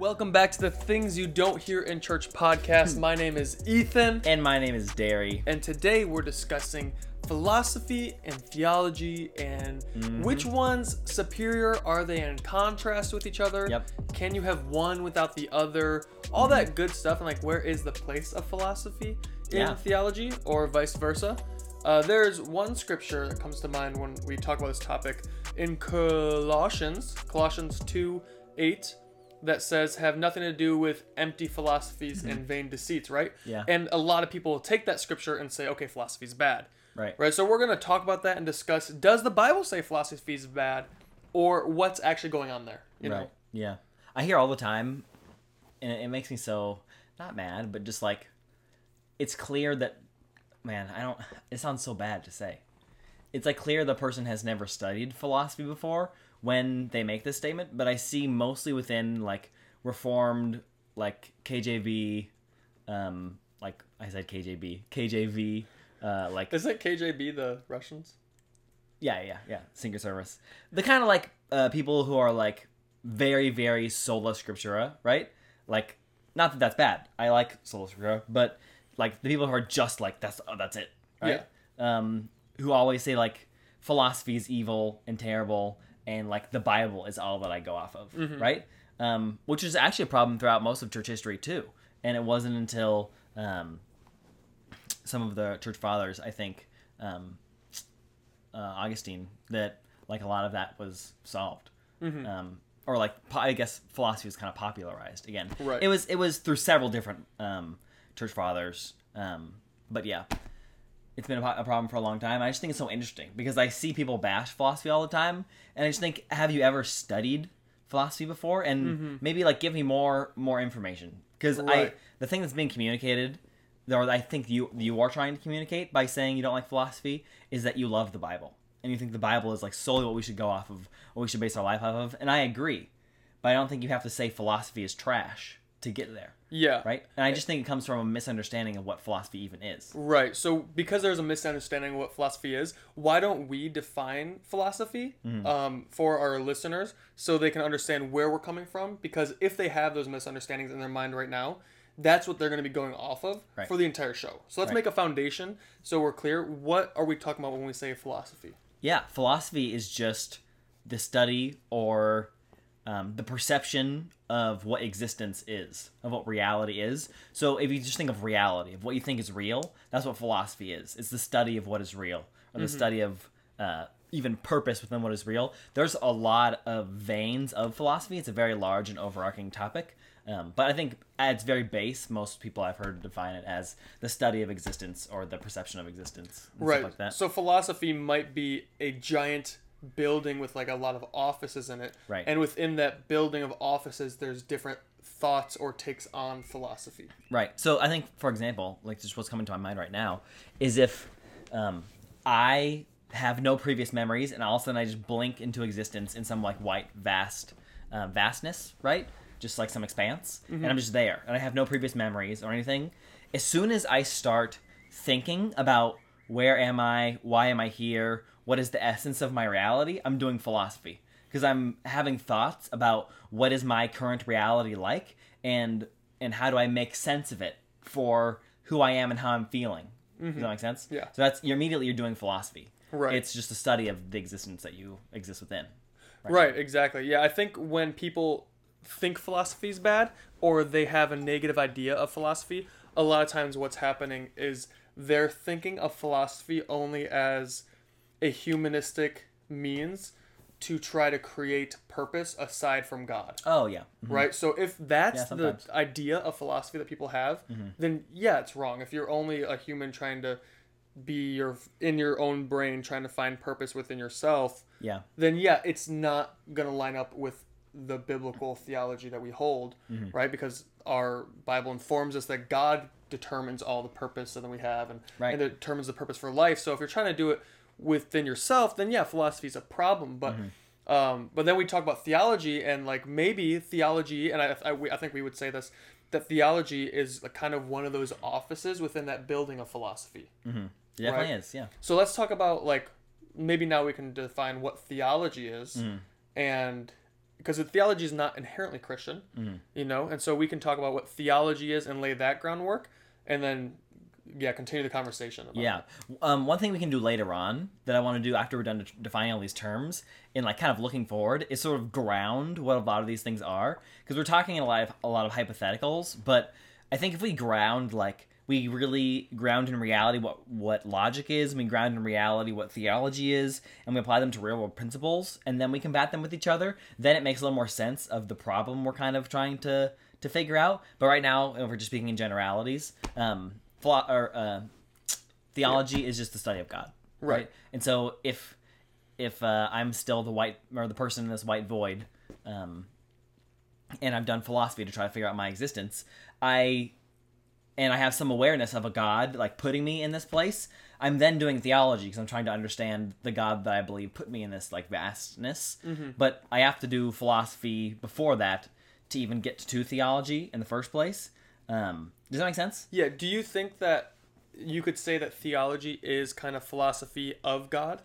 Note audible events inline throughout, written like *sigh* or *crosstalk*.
Welcome back to the Things You Don't Hear in Church podcast. My name is Ethan, *laughs* And my name is Derry. and today we're discussing philosophy and theology and which ones superior are they in contrast with each other? Yep. Can you have one without the other? All that good stuff, and like where is the place of philosophy in Yeah. theology or vice versa? Uh, there's one scripture that comes to mind when we talk about this topic in Colossians, Colossians 2 8, that says, have nothing to do with empty philosophies and mm-hmm. vain deceits, right? Yeah. And a lot of people take that scripture and say, okay, philosophy's bad. Right. Right. So we're going to talk about that and discuss does the Bible say philosophy is bad or what's actually going on there? You right. know? Yeah. I hear all the time, and it, it makes me so not mad, but just like it's clear that man, I don't. It sounds so bad to say. It's like clear the person has never studied philosophy before when they make this statement, but I see mostly within like reformed, like KJV, um, like I said KJB, KJV, uh, like Isn't KJB the Russians? Yeah, yeah, yeah. Singer service. The kind of like uh, people who are like very, very sola scriptura, right? Like, not that that's bad. I like sola scriptura, but like the people who are just like that's oh, that's it, right? Um, who always say like philosophy is evil and terrible, and like the Bible is all that I go off of, right? Um, which is actually a problem throughout most of church history too. And it wasn't until um, some of the church fathers, I think, um, uh, Augustine that like a lot of that was solved, um, or like po- I guess philosophy was kind of popularized again. Right. It was it was through several different um, church fathers, um, but yeah, it's been a, a problem for a long time. I just think it's so interesting because I see people bash philosophy all the time, and I just think, have you ever studied philosophy before? And mm-hmm. maybe like give me more more information. Because I the thing that's being communicated or I think you you are trying to communicate by saying you don't like philosophy is that you love the Bible. And you think the Bible is like solely what we should go off of, what we should base our life off of, and I agree, but I don't think you have to say philosophy is trash to get there, Yeah. right? And I just think it comes from a misunderstanding of what philosophy even is. Right. So because there's a misunderstanding of what philosophy is, why don't we define philosophy Mm-hmm. um, for our listeners so they can understand where we're coming from? Because if they have those misunderstandings in their mind right now, that's what they're going to be going off of Right. for the entire show. So let's Right. make a foundation so we're clear. What are we talking about when we say philosophy? Yeah, philosophy is just the study or um, the perception of what existence is, of what reality is. So if you just think of reality, of what you think is real, that's what philosophy is. It's the study of what is real, or the study of uh, even purpose within what is real. There's a lot of veins of philosophy. It's a very large and overarching topic. Um, but I think at its very base, most people I've heard define it as the study of existence or the perception of existence, Right. Like that. So philosophy might be a giant building with like a lot of offices in it. Right. And within that building of offices, there's different thoughts or takes on philosophy. Right. So I think, for example, like just what's coming to my mind right now is if um, I have no previous memories and all of a sudden I just blink into existence in some like white vast uh, vastness, right? Just like some expanse, and I'm just there, and I have no previous memories or anything. As soon as I start thinking about where am I, why am I here, what is the essence of my reality, I'm doing philosophy because I'm having thoughts about what is my current reality like and and how do I make sense of it for who I am and how I'm feeling. Does that mm-hmm. make sense? Yeah. So that's you're immediately you're doing philosophy. Right. It's just a study of the existence that you exist within. Right, exactly. Yeah, I think when people think philosophy is bad or they have a negative idea of philosophy, a lot of times what's happening is they're thinking of philosophy only as a humanistic means to try to create purpose aside from God. Oh yeah. Mhm. Right? So if that's Yeah, the. Mm-hmm. idea of philosophy that people have, then yeah, it's wrong. If you're only a human trying to be your in your own brain trying to find purpose within yourself, Yeah. then yeah, it's not going to line up with the biblical theology that we hold, Mm-hmm. right? Because our Bible informs us that God determines all the purpose that we have and, Right. and determines the purpose for life. So if you're trying to do it within yourself, then yeah, philosophy is a problem. But Mm-hmm. um, but then we talk about theology and like maybe theology, and I, I, we- I think we would say this that theology is a kind of one of those offices within that building of philosophy. It definitely Right. is. Yeah. So let's talk about like maybe now we can define what theology is Mm-hmm. and because theology is not inherently Christian, you know, and so we can talk about what theology is and lay that groundwork, and then yeah, continue the conversation. Yeah. Um, one thing we can do later on that I want to do after we're done de- defining all these terms and like kind of looking forward is sort of ground what a lot of these things are because we're talking a lot of a lot of hypotheticals, but I think if we ground like we really ground in reality what what logic is, we ground in reality what theology is, and we apply them to real world principles, and then we combat them with each other. Then it makes a little more sense of the problem we're kind of trying to to figure out. But right now, we're just speaking in generalities. Um, philo- or uh, theology is just the study of God, Right. And so if if uh, I'm still the white or the person in this white void, um, and I've done philosophy to try to figure out my existence, I and I have some awareness of a God like putting me in this place. I'm then doing theology because I'm trying to understand the God that I believe put me in this like vastness. But I have to do philosophy before that to even get to theology in the first place. Um, does that make sense? Yeah. Do you think that you could say that theology is kind of philosophy of God?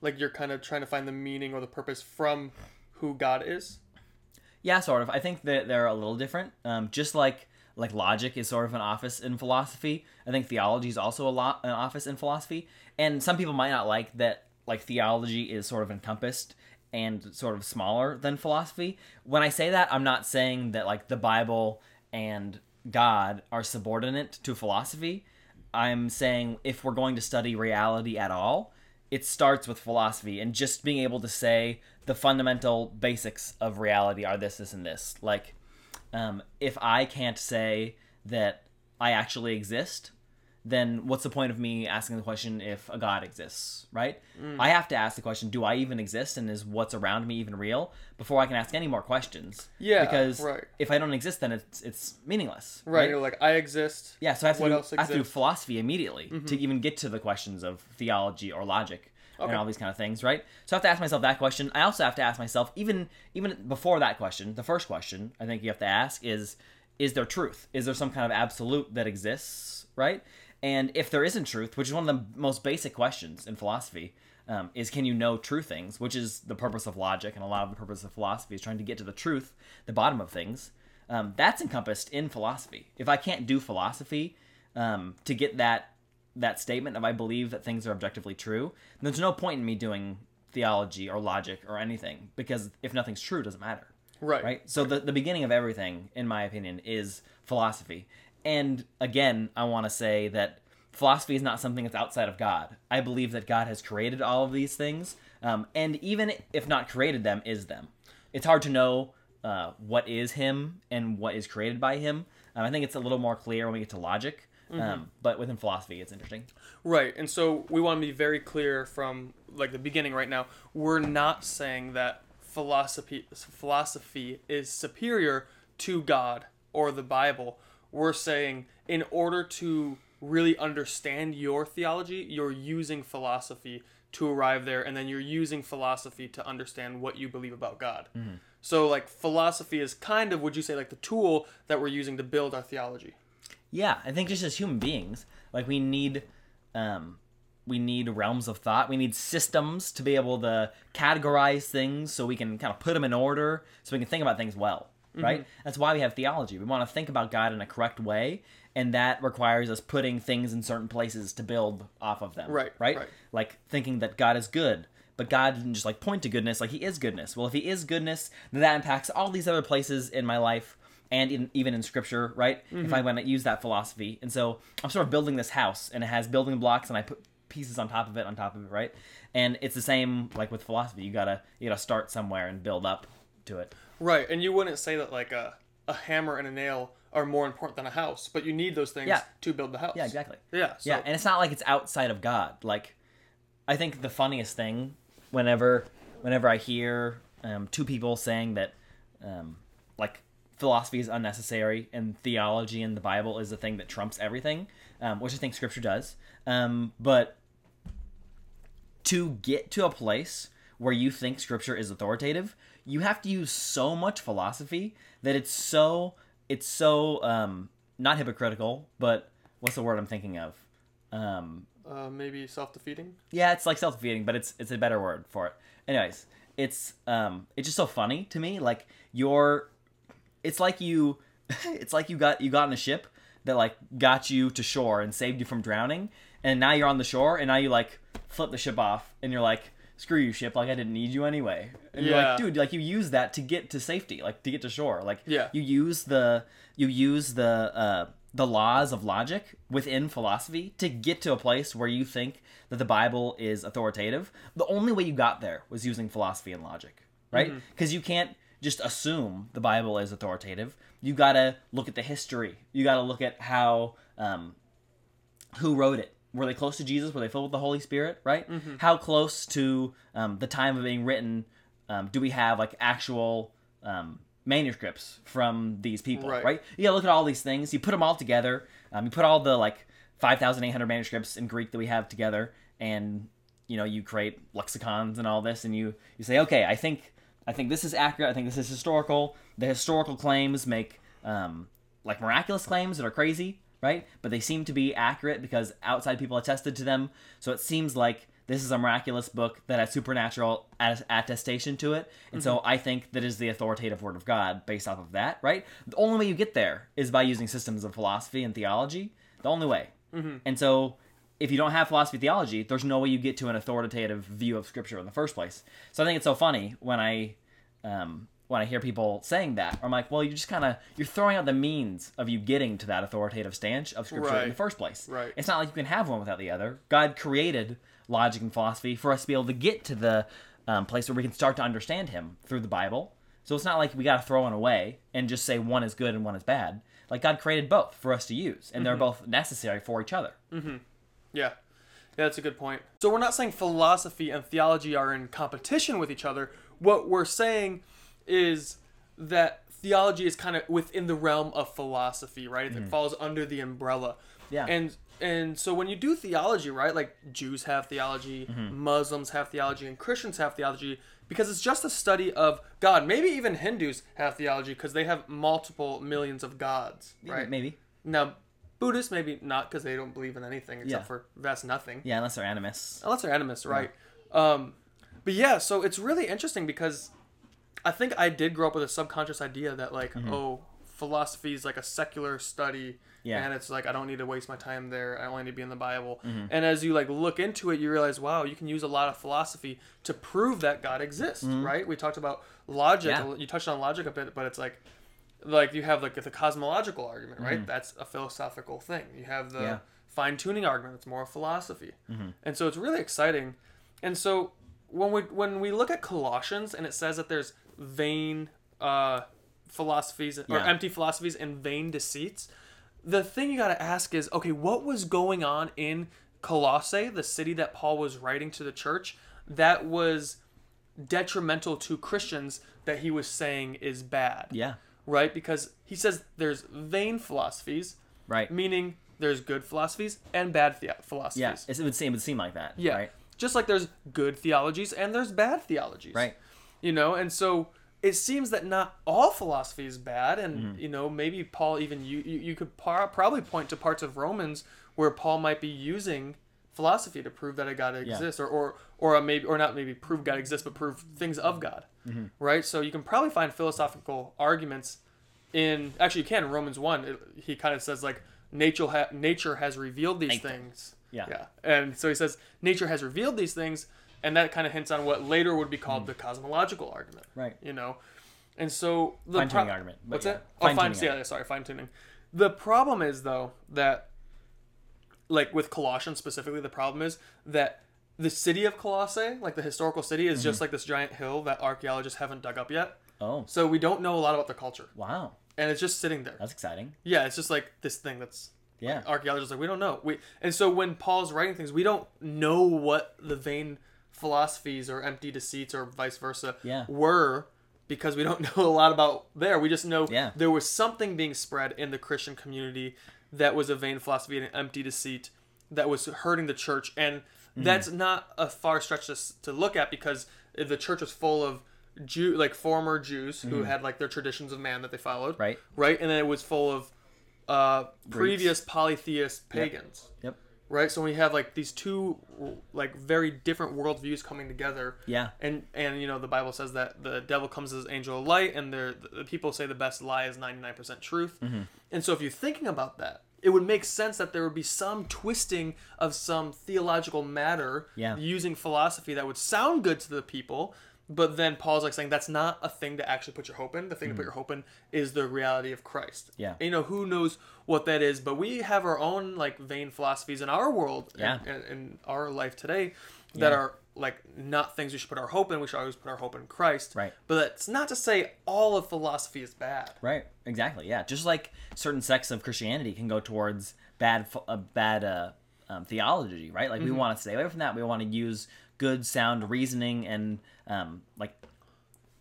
Like you're kind of trying to find the meaning or the purpose from who God is? Yeah, sort of. I think that they're a little different. Um, just like like logic is sort of an office in philosophy. I think theology is also a lot an office in philosophy. And some people might not like that. Like theology is sort of encompassed and sort of smaller than philosophy. When I say that, I'm not saying that like the Bible and God are subordinate to philosophy. I'm saying if we're going to study reality at all, it starts with philosophy and just being able to say the fundamental basics of reality are this, this, and this. Like, um, if I can't say that I actually exist, then what's the point of me asking the question if a God exists, right? I have to ask the question, do I even exist and is what's around me even real before I can ask any more questions? Yeah, Because right. if I don't exist, then it's it's meaningless. Right. You're like, I exist. Yeah, so I have to, do, else I have to do? Mm-hmm. philosophy immediately to even get to the questions of theology or logic Okay. and all these kind of things, right? So I have to ask myself that question. I also have to ask myself, even even before that question, the first question I think you have to ask is, is there truth? Is there some kind of absolute that exists, right? And if there isn't truth, which is one of the most basic questions in philosophy, um, is can you know true things, which is the purpose of logic and a lot of the purpose of philosophy is trying to get to the truth, the bottom of things. Um, that's encompassed in philosophy. If I can't do philosophy um, to get that that statement of I believe that things are objectively true, then there's no point in me doing theology or logic or anything because if nothing's true, it doesn't matter Right. right? So the, the beginning of everything, in my opinion, is philosophy. And again, I want to say that philosophy is not something that's outside of God. I believe that God has created all of these things, um, and even if not created them, is them. It's hard to know uh, what is Him and what is created by Him. Um, I think it's a little more clear when we get to logic, um, but within philosophy, it's interesting. Right. And so we want to be very clear from like the beginning right now. We're not saying that philosophy philosophy is superior to God or the Bible. We're saying in order to really understand your theology, you're using philosophy to arrive there and then you're using philosophy to understand what you believe about God. So like philosophy is kind of would you say like the tool that we're using to build our theology. Yeah, I think just as human beings, like we need, um, we need realms of thought. We need systems to be able to categorize things, so we can kind of put them in order, so we can think about things well. Right. Mm-hmm. That's why we have theology. We want to think about God in a correct way, and that requires us putting things in certain places to build off of them. Right, Right. right. Like thinking that God is good. But God didn't just like point to goodness, like He is goodness. Well, if He is goodness, then that impacts all these other places in my life and in, even in scripture, right? If I mm-hmm. want to use that philosophy. And so I'm sort of building this house and it has building blocks and I put pieces on top of it, on top of it, right? And it's the same like with philosophy. You gotta you gotta start somewhere and build up to it. Right, and you wouldn't say that like a, a hammer and a nail are more important than a house, but you need those things Yeah. to build the house. Yeah, exactly. Yeah, so, yeah, and it's not like it's outside of God. Like, I think the funniest thing whenever whenever I hear um, two people saying that um, like philosophy is unnecessary and theology and the Bible is the thing that trumps everything, um, which I think Scripture does. Um, but to get to a place where you think Scripture is authoritative, you have to use so much philosophy that it's so it's so um, not hypocritical, but what's the word I'm thinking of? Um, uh, maybe self defeating. yeah, it's like self defeating, but it's it's a better word for it. Anyways, it's um it's just so funny to me. Like you're, it's like you, *laughs* it's like you got you got on a ship that like got you to shore and saved you from drowning, and now you're on the shore and now you like flip the ship off and you're like. Screw you, ship! Like I didn't need you anyway. And you're Yeah. like, dude, like you use that to get to safety, like to get to shore. Like Yeah. you use the you use the uh, the laws of logic within philosophy to get to a place where you think that the Bible is authoritative. The only way you got there was using philosophy and logic, right? Because you can't just assume the Bible is authoritative. You got to look at the history. You got to look at how um, who wrote it. Were they close to Jesus? Were they filled with the Holy Spirit? Right? How close to um, the time of being written um, do we have like actual um, manuscripts from these people? Right. Right. Gotta look at all these things. You put them all together. Um, you put all the like five thousand eight hundred manuscripts in Greek that we have together, and you know you create lexicons and all this, and you you say, okay, I think I think this is accurate. I think this is historical. The historical claims make um, like miraculous claims that are crazy, right? But they seem to be accurate because outside people attested to them. So it seems like this is a miraculous book that has supernatural attestation to it. And so I think that is the authoritative word of God based off of that, right? The only way you get there is by using systems of philosophy and theology. The only way. And so if you don't have philosophy theology, there's no way you get to an authoritative view of scripture in the first place. So I think it's so funny when I um, when I hear people saying that. I'm like, well, you're just kind of you're throwing out the means of you getting to that authoritative stance of scripture in the first place. Right. It's not like you can have one without the other. God created logic and philosophy for us to be able to get to the um, place where we can start to understand Him through the Bible. So it's not like we got to throw one away and just say one is good and one is bad. Like God created both for us to use, and they're both necessary for each other. Yeah. Yeah, that's a good point. So we're not saying philosophy and theology are in competition with each other. What we're saying is that theology is kind of within the realm of philosophy, right? It falls under the umbrella. Yeah. And and so when you do theology, right? Like Jews have theology, Muslims have theology, and Christians have theology because it's just a study of God. Maybe even Hindus have theology because they have multiple millions of gods, right? Maybe. Now, Buddhists maybe not because they don't believe in anything except Yeah. for that's nothing. Yeah, unless they're animists. Unless they're animists, right? Um, but yeah, so it's really interesting because I think I did grow up with a subconscious idea that like, mm-hmm. oh, philosophy is like a secular study. Yeah. And it's like I don't need to waste my time there. I only need to be in the Bible. Mm-hmm. And as you like look into it, you realize, wow, you can use a lot of philosophy to prove that God exists, mm-hmm. right? We talked about logic. Yeah. You touched on logic a bit, but it's like like you have like the cosmological argument, right? That's a philosophical thing. You have the Yeah. fine tuning argument. It's more a philosophy, and so it's really exciting. And so when we when we look at Colossians and it says that there's vain uh, philosophies or Yeah. empty philosophies and vain deceits, the thing you got to ask is, okay, what was going on in Colossae, the city that Paul was writing to the church, that was detrimental to Christians that he was saying is bad Yeah. right? Because he says there's vain philosophies, Right. meaning there's good philosophies and bad the- philosophies. Yeah. It would seem it would seem like that. Yeah. Right. Just like there's good theologies and there's bad theologies. Right. You know, and so it seems that not all philosophy is bad, and Mm-hmm. you know maybe Paul even you you, you could par- probably point to parts of Romans where Paul might be using philosophy to prove that a God exists, or or or maybe or not maybe prove God exists, but prove things of God, Mm-hmm. right? So you can probably find philosophical arguments in actually you can in Romans one. It, he kind of says like nature ha- nature has revealed these Nature. things. Yeah. Yeah. And so he says nature has revealed these things, and that kind of hints on what later would be called Hmm. the cosmological argument. Right. You know, and so the Fine-tuning argument, but What's yeah. that? Oh, fine. Fine-tuning Yeah, sorry, fine tuning. The problem is though that, like with Colossians specifically, the problem is that the city of Colossae, like the historical city, is Mm-hmm. just like this giant hill that archaeologists haven't dug up yet. Oh. So we don't know a lot about the culture, Wow. and it's just sitting there. That's exciting. Yeah, it's just like this thing that's Yeah. archaeologists are like we don't know. We and so when Paul's writing things, we don't know what the vain philosophies or empty deceits or vice versa Yeah. were because we don't *laughs* know a lot about there. We just know Yeah. there was something being spread in the Christian community that was a vain philosophy and an empty deceit that was hurting the church and Mm-hmm. that's not a far stretch to, to look at because the church was full of Jew like former Jews who had like their traditions of man that they followed Mm-hmm. Right. right? And then it was full of uh, previous polytheist pagans, Yep. Right? So we have like these two like very different worldviews coming together. Yeah. And and you know the Bible says that the devil comes as angel of light, and the, the people say the best lie is ninety nine percent truth. Mm-hmm. And so if you're thinking about that, it would make sense that there would be some twisting of some theological matter Yeah. using philosophy that would sound good to the people. But then Paul's like saying that's not a thing to actually put your hope in. The thing to put your hope in is the reality of Christ. Mm-hmm. Yeah. You know, who knows what that is, but we have our own like vain philosophies in our world Yeah. and, and in our life today that Yeah. are like not things we should put our hope in. We should always put our hope in Christ. Right. But that's not to say all of philosophy is bad. Right. Exactly. Yeah. Just like certain sects of Christianity can go towards bad, uh, bad uh, um, theology, right? Like we want to stay away from that. We want to use good, sound reasoning and um, like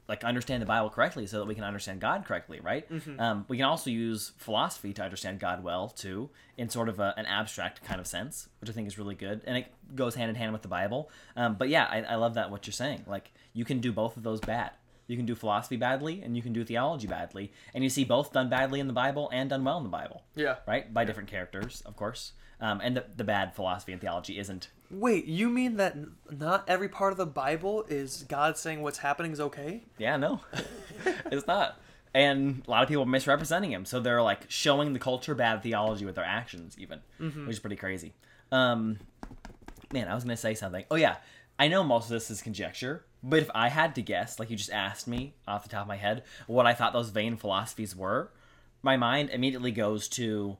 like understand the Bible correctly, so that we can understand God correctly, right? Um, we can also use philosophy to understand God well too, in sort of a, an abstract kind of sense, which I think is really good, and it goes hand in hand with the Bible. Um, but yeah, I, I love that what you're saying. Like you can do both of those bad. You can do philosophy badly, and you can do theology badly, and you see both done badly in the Bible and done well in the Bible, Yeah. right? By different characters, of course. Um, and the, the bad philosophy and theology isn't. Wait, you mean that not every part of the Bible is God saying what's happening is okay? Yeah, no, *laughs* it's not. And a lot of people are misrepresenting him, so they're like showing the culture bad theology with their actions, even, which is pretty crazy. Um, man, I was gonna say something. Oh yeah, I know most of this is conjecture, but if I had to guess, like you just asked me off the top of my head, what I thought those vain philosophies were, my mind immediately goes to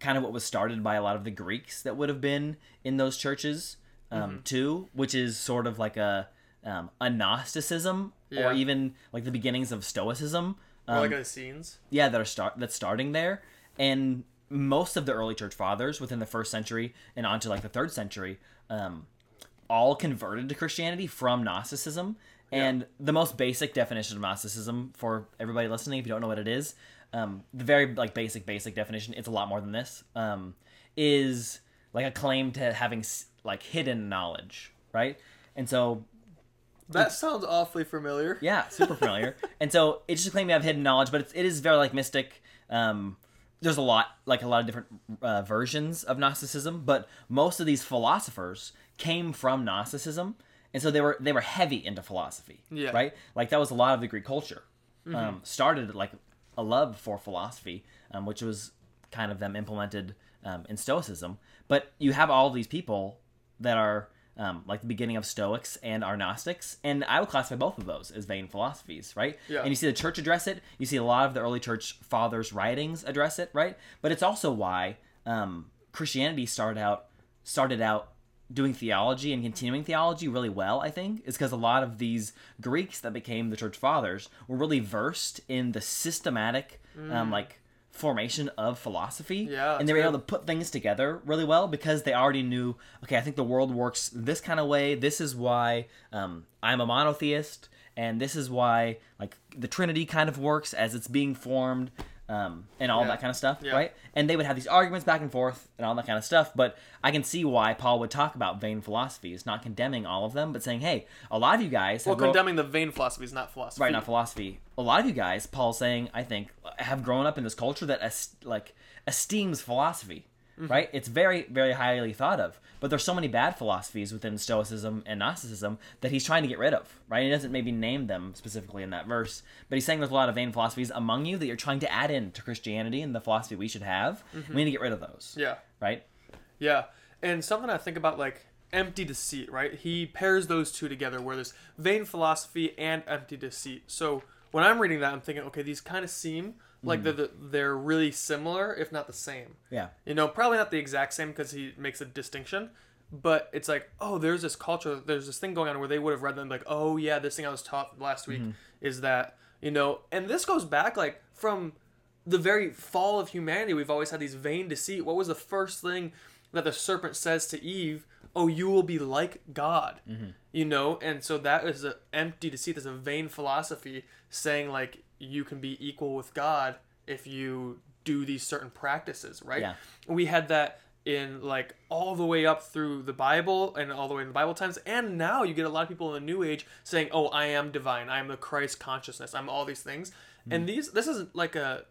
kind of what was started by a lot of the Greeks that would have been in those churches um, too, which is sort of like a um, a Gnosticism Yeah. or even like the beginnings of Stoicism. Or Um, like the scenes? yeah, that are start that's starting there, and most of the early church fathers within the first century and onto like the third century, um, all converted to Christianity from Gnosticism. And the most basic definition of Gnosticism for everybody listening, if you don't know what it is, um, the very like basic basic definition, it's a lot more than this, um, is like a claim to having like hidden knowledge, right? And so That sounds awfully familiar. yeah, super familiar. *laughs* and so it's just a claim to have hidden knowledge, but it's, it is very like mystic. Um, there's a lot, like a lot of different uh, versions of Gnosticism, but most of these philosophers came from Gnosticism, and so they were they were heavy into philosophy. Yeah. Right. Like that was a lot of the Greek culture. Um, started like a love for philosophy, um, which was kind of them implemented um, in Stoicism. But you have all these people that are um, like the beginning of Stoics and are Gnostics, and I would classify both of those as vain philosophies, right? Yeah. And you see the church address it. You see a lot of the early church fathers' writings address it, right? But it's also why um, Christianity started out started out doing theology and continuing theology really well. I think is because a lot of these Greeks that became the church fathers were really versed in the systematic, um, like formation of philosophy Mm. Yeah, and they were able to put things together really well because they already knew okay i think the world works this kind of way this is why um, i'm a monotheist and this is why like the trinity kind of works as it's being formed um, and all Yeah. that kind of stuff Yeah. right and they would have these arguments back and forth and all that kind of stuff but i can see why paul would talk about vain philosophies not condemning all of them but saying hey a lot of you guys Well, grown- condemning the vain philosophies, not philosophy. right not philosophy a lot of you guys paul's saying i think have grown up in this culture that es- like esteems philosophy Mm-hmm. right? It's very very highly thought of. But there's so many bad philosophies within stoicism and gnosticism that he's trying to get rid of right? He doesn't maybe name them specifically in that verse but he's saying there's a lot of vain philosophies among you that you're trying to add in to christianity and the philosophy we should have. Mm-hmm. We need to get rid of those Yeah. right? Yeah, and something I think about like empty deceit, right? He pairs those two together, where there's vain philosophy and empty deceit. So when I'm reading that, I'm thinking, okay, these kind of seem like hmm. they're the, they're really similar, if not the same. yeah You know, probably not the exact same because he makes a distinction, but it's like, oh, there's this culture, there's this thing going on where they would have read them like, oh yeah, this thing I was taught last week mm-hmm. is that, you know, and this goes back like from the very fall of humanity. We've always had these vain deceit. What was the first thing that the serpent says to Eve? Oh, you will be like God, mm-hmm. you know, and so that is an empty deceit. There's a vain philosophy saying like you can be equal with God if you do these certain practices, right? Yeah. we had that in like all the way up through the Bible and all the way in the Bible times, and now you get a lot of people in the New Age saying, "Oh, I am divine. I am the Christ consciousness. I'm all these things." Hmm. And these, this isn't like a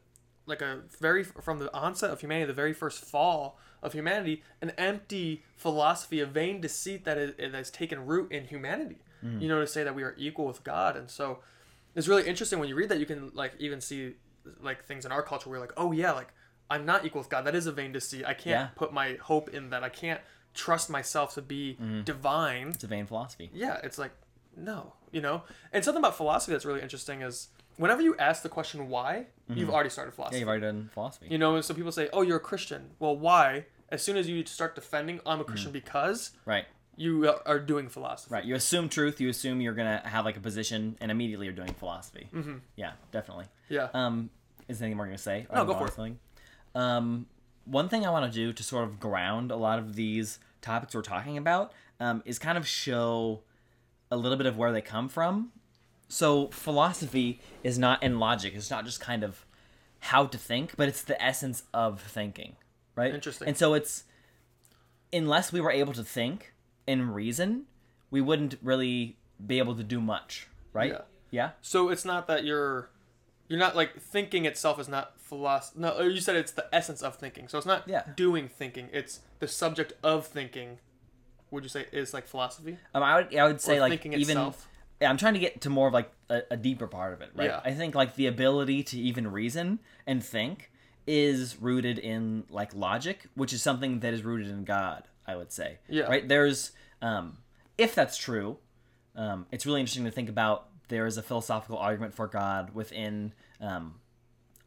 like a very from the onset of humanity, the very first fall of humanity, an empty philosophy, a vain deceit that is, that has taken root in humanity. Hmm. You know, to say that we are equal with God, and so it's really interesting when you read that. You can like even see like things in our culture where you're like, oh yeah, like I'm not equal with God. That is a vain deceit. I can't Yeah. put my hope in that. I can't trust myself to be mm-hmm. divine It's a vain philosophy. yeah, it's like no, you know. And something about philosophy that's really interesting is whenever you ask the question why, mm-hmm. you've already started Yeah, philosophy. you've already done philosophy. you know, and so people say, "Oh, you're a Christian." Well, why? As soon as you start defending, "I'm a Christian mm-hmm. because," Right. You are- are doing philosophy. Right. You assume truth. You assume you're gonna have like a position, and immediately you're doing philosophy. Mm-hmm. Yeah, definitely. Yeah. Um, is there anything more gonna say? No, go for it. thing? Um, one thing I want to do to sort of ground a lot of these topics we're talking about um, is kind of show a little bit of where they come from. So philosophy is not in logic. It's not just kind of how to think, but it's the essence of thinking, right? Interesting. And so it's unless we were able to think and reason, we wouldn't really be able to do much, right? Yeah. Yeah. So it's not that you're you're not like thinking itself is not philosophy. No, you said it's the essence of thinking. So it's not Yeah. doing thinking. It's the subject of thinking. Would you say is like philosophy Um, I would I would say or like even itself? yeah, I'm trying to get to more of like a, a deeper part of it, right? Yeah. I think like the ability to even reason and think is rooted in like logic, which is something that is rooted in God, I would say. Yeah. Right? There's um if that's true, um, it's really interesting to think about there is a philosophical argument for God within um,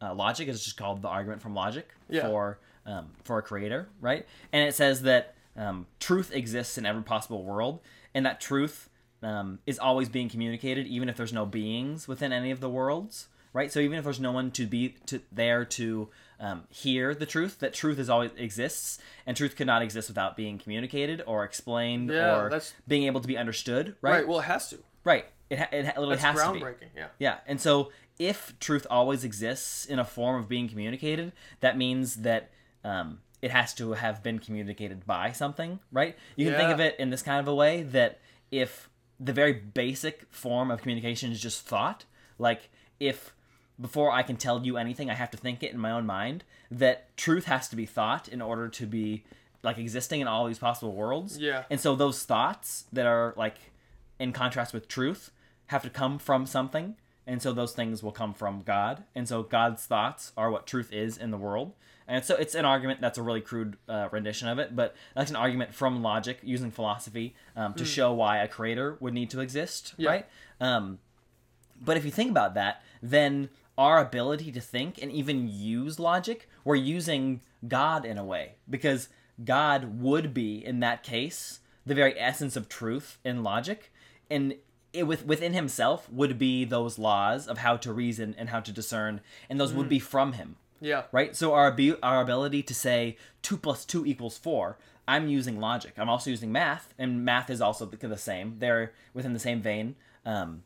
uh, logic. It's just called the argument from logic Yeah. for um, for a creator, right? And it says that um, truth exists in every possible world, and that truth um, is always being communicated, even if there's no beings within any of the worlds, right? So even if there's no one to be to there to um, hear the truth, that truth is always exists, and truth could not exist without being communicated or explained Yeah, or that's- being able to be understood, Right. right? Well, it has to. Right. It, ha- it literally That's has to be. groundbreaking. Yeah. Yeah, and so if truth always exists in a form of being communicated, that means that um, it has to have been communicated by something, right? You can think of it in this kind of a way that if the very basic form of communication is just thought, like if before I can tell you anything, I have to think it in my own mind, that truth has to be thought in order to be like existing in all these possible worlds. Yeah. And so those thoughts that are like in contrast with truth have to come from something and so those things will come from god and so god's thoughts are what truth is in the world and so it's an argument that's a really crude uh, rendition of it but that's an argument from logic using philosophy um, to show why a creator would need to exist Yeah. right um, but if you think about that, then our ability to think and even use logic, we're using God in a way because God would be in that case the very essence of truth in logic, and it with within Himself would be those laws of how to reason and how to discern, and those would be from Him Yeah. right? So our abu- our ability to say two plus two equals four, I'm using logic. I'm also using math, and math is also the, the same. They're within the same vein. Um,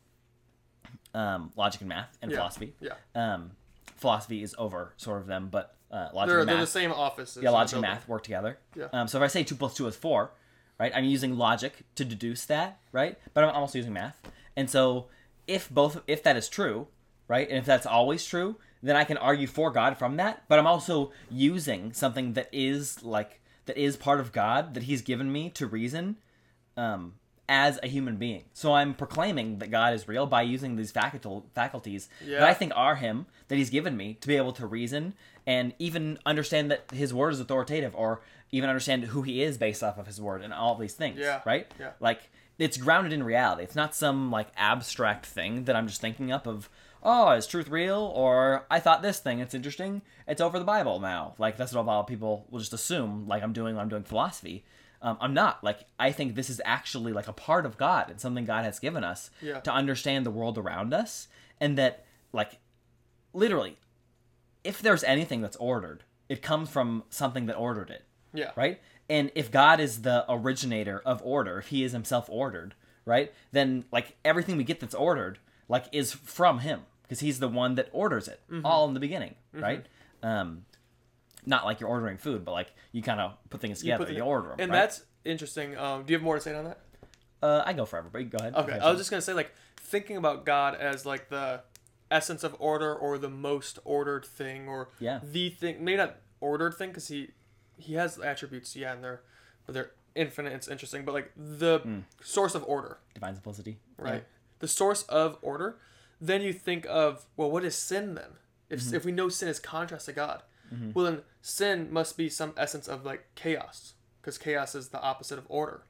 um, logic and math and Yeah. philosophy. Yeah. Um, philosophy is over sort of them, but uh, logic They're, and they're the same offices. yeah, logic and math work together. Yeah. Um, so if I say two plus two is four, right? I'm using logic to deduce that, right? But I'm also using math, and so if both if that is true, right, and if that's always true, then I can argue for God from that. But I'm also using something that is like that is part of God that He's given me to reason, um, as a human being. So I'm proclaiming that God is real by using these faculties that I think are Him that He's given me to be able to reason and even understand that His word is authoritative, or even understand who He is based off of His word and all these things. Yeah. Right. Yeah. Like it's grounded in reality. It's not some like abstract thing that I'm just thinking up of. Oh, is truth real? Or I thought this thing. It's interesting. It's over the Bible now. Like that's what a lot of people will just assume. Like I'm doing. I'm doing philosophy. Um, I'm not. Like I think this is actually like a part of God and something God has given us Yeah. to understand the world around us, and that like literally, if there's anything that's ordered, it comes from something that ordered it Yeah. right? And if God is the originator of order, if He is Himself ordered, right? Then like everything we get that's ordered, like is from Him because He's the one that orders it Mm-hmm. all in the beginning, right? Um, not like you're ordering food, but like you kind of put things You together, you, the- order them. And right? that's interesting. Um, do you have more to say on that? uh, I go forever, but go ahead. Okay, I was just gonna say like thinking about God as like the essence of order or the most ordered thing or Yeah. the thing maybe not ordered thing because he he has attributes yeah and they're but they're infinite it's interesting but like the Hmm. source of order Divine simplicity. right the source of order then you think of well what is sin then if, Mm-hmm. if we know sin is contrast to god well then sin must be some essence of like chaos because chaos is the opposite of order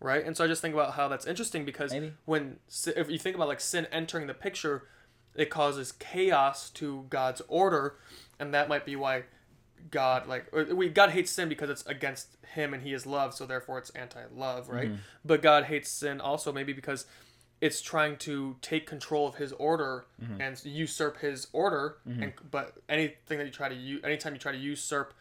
right and so i just think about how that's interesting because Mm-hmm. Maybe. when if you think about like sin entering the picture it causes chaos to god's order and that might be why god like we god hates sin because it's against him and he is love so therefore it's anti-love right but god hates sin also maybe because it's trying to take control of his order and usurp his order and but anything that you try to use anytime you try to usurp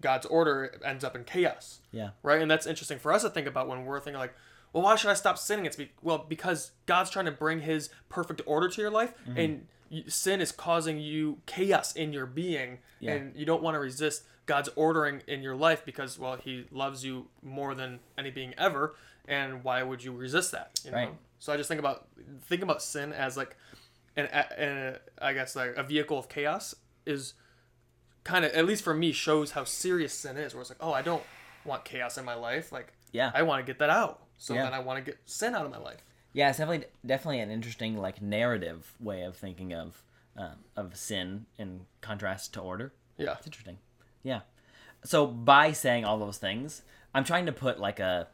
god's order it ends up in chaos Yeah. right? And that's interesting for us to think about when we're thinking like, well, why should I stop sinning? It's be- well because God's trying to bring His perfect order to your life, Mm-hmm. and y sin is causing you chaos in your being, Yeah. and you don't want to resist God's ordering in your life because well, He loves you more than any being ever, and why would you resist that? You know? So I just think about think about sin as like, an, an I guess like a vehicle of chaos is kind of at least for me shows how serious sin is where it's like oh i don't want chaos in my life like Yeah. i want to get that out so Yeah. then i want to get sin out of my life Yeah, it's definitely definitely an interesting like narrative way of thinking of um, of sin in contrast to order. yeah It's interesting. Yeah. So by saying all those things, I'm trying to put like a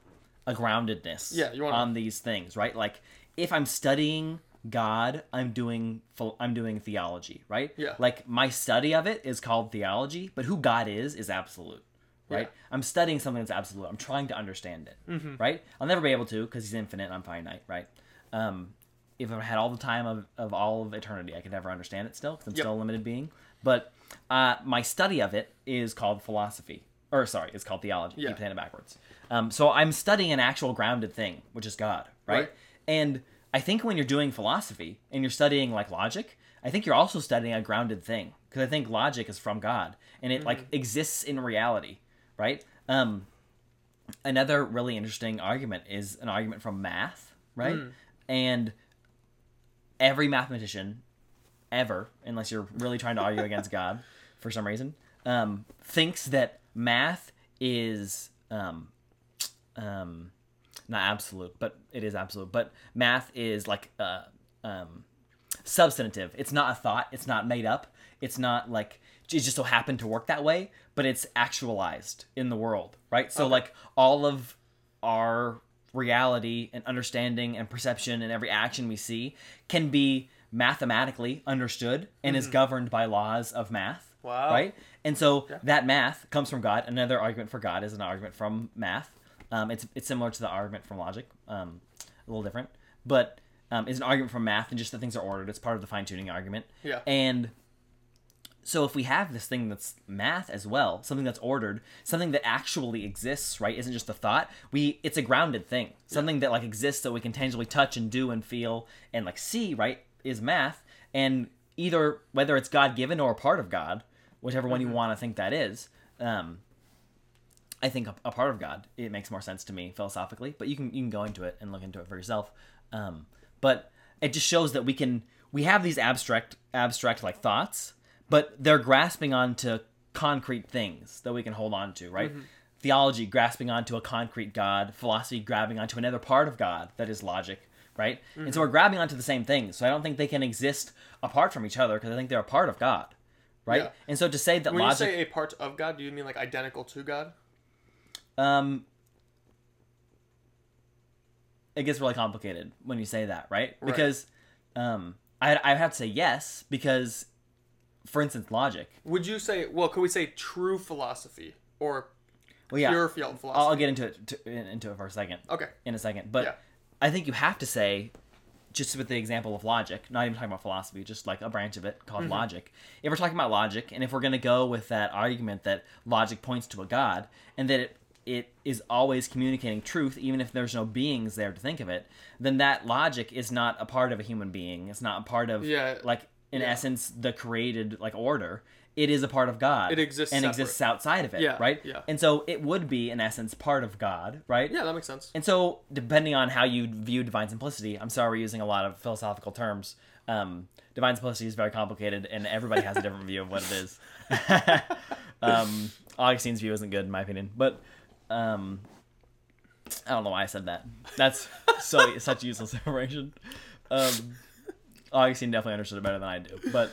a groundedness Yeah, you wanna- on these things, right? Like if I'm studying God, I'm doing I'm doing theology, right? Yeah. Like my study of it is called theology, but who God is is absolute. Right? Yeah. I'm studying something that's absolute. I'm trying to understand it. Mm-hmm. Right? I'll never be able to because he's infinite and I'm finite, right? Um, if I had all the time of, of all of eternity, I could never understand it still because I'm Yep. still a limited being. But uh, my study of it is called philosophy. Or, sorry, it's called theology. Yeah. Keep saying it backwards. Um, so I'm studying an actual grounded thing, which is God, right? Right. And I think when you're doing philosophy and you're studying like logic, I think you're also studying a grounded thing because I think logic is from God and it like exists in reality, right? Um, another really interesting argument is an argument from math, right? And every mathematician ever, unless you're really trying to argue against God *laughs* for some reason, um, thinks that math is um, um, not absolute, but it is absolute. But math is like uh, um, substantive. It's not a thought. It's not made up. It's not like it just so happened to work that way, but it's actualized in the world, right? So like all of our reality and understanding and perception and every action we see can be mathematically understood and is governed by laws of math. Wow. Right? And so that math comes from God. Another argument for God is an argument from math. Um, it's it's similar to the argument from logic, um, a little different, but um, is an argument from math and just that things are ordered. It's part of the fine tuning argument. Yeah. And so if we have this thing that's math as well, something that's ordered, something that actually exists, right? Isn't just a thought. We it's a grounded thing. Something that like exists that we can tangibly touch and do and feel and like see, right? Is math. And either whether it's God given or a part of God, whichever one you want to think that is, um, I think a, a part of God. It makes more sense to me philosophically, but you can you can go into it and look into it for yourself. Um, but it just shows that we can we have these abstract abstract like thoughts, but they're grasping onto concrete things that we can hold on to, right? Theology grasping onto a concrete God, philosophy grabbing onto another part of God that is logic, right? And so we're grabbing onto the same things. So I don't think they can exist apart from each other because I think they're a part of God, right? Yeah. And so to say that when logic, you say a part of god do you mean like identical to god um, it gets really complicated when you say that, right? Right. Because um, I I have to say yes because, for instance, logic. would you say well could we say true philosophy or Well, yeah, pure field philosophy I'll get into it to, into it for a second. okay in a second. But Yeah. I think you have to say, just with the example of logic, not even talking about philosophy, just like a branch of it called Mm-hmm. logic. If we're talking about logic, and if we're going to go with that argument that logic points to a God, and that it it is always communicating truth, even if there's no beings there to think of it, then that logic is not a part of a human being. It's not a part of Yeah. like in Yeah. essence the created like order. It is a part of God. It exists and separate. exists outside of it, Yeah, right? yeah. And so it would be in essence part of God, right? yeah that makes sense And so, depending on how you view divine simplicity, I'm sorry we're using a lot of philosophical terms Um, divine simplicity is very complicated, and everybody has a different view of what it is. *laughs* um, Augustine's view isn't good in my opinion, but um, I don't know why I said that. That's so *laughs* such useless information. Um, Augustine definitely understood it better than I do. But,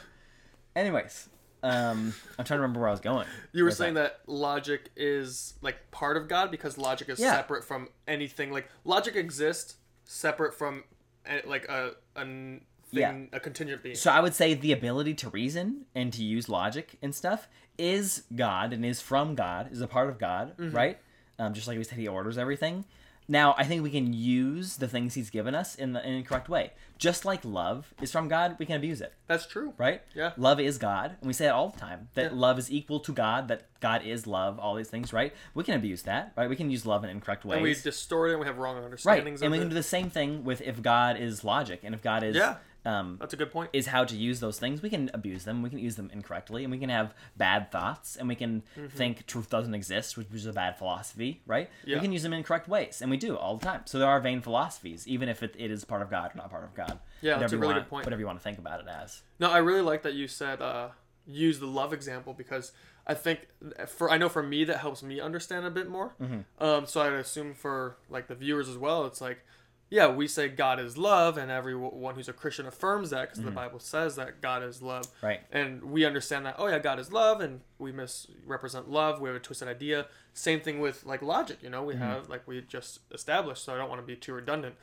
anyways, um, I'm trying to remember where I was going. You were saying that logic is like part of God because logic is Yeah. separate from anything. Like logic exists separate from eh, like a thing, a contingent being. So I would say the ability to reason and to use logic and stuff is God and is from God, is a part of God, Mm-hmm. right? Um, just like we said, He orders everything. Now, I think we can use the things He's given us in the in a correct way. Just like love is from God, we can abuse it, That's true. right? Yeah. Love is God, and we say it all the time that Yeah. love is equal to God, that God is love, all these things, right? We can abuse that, right? We can use love in incorrect ways. And we distort it. and We have wrong understandings Right, and we of can it. do the same thing with if God is logic and if God is Yeah. Um, That's a good point. is how to use those things. We can abuse them, we can use them incorrectly, and we can have bad thoughts, and we can think truth doesn't exist, which is a bad philosophy, right? Yeah. We can use them in incorrect ways, and we do all the time. So there are vain philosophies, even if it, it is part of God or not part of God. Yeah, whatever that's a really want, good point. Whatever you want to think about it as. No, I really like that you said uh, use the love example because I think for I know for me that helps me understand a bit more. Mm-hmm. Um, so I'd assume for like the viewers as well, it's like, yeah, we say God is love, and everyone who's a Christian affirms that because the Bible says that God is love. Mm-hmm. Right. And we understand that. Oh yeah, God is love, and we misrepresent love. We have a twisted idea. Same thing with like logic. You know, we Mm-hmm. have like we just established. So I don't want to be too redundant,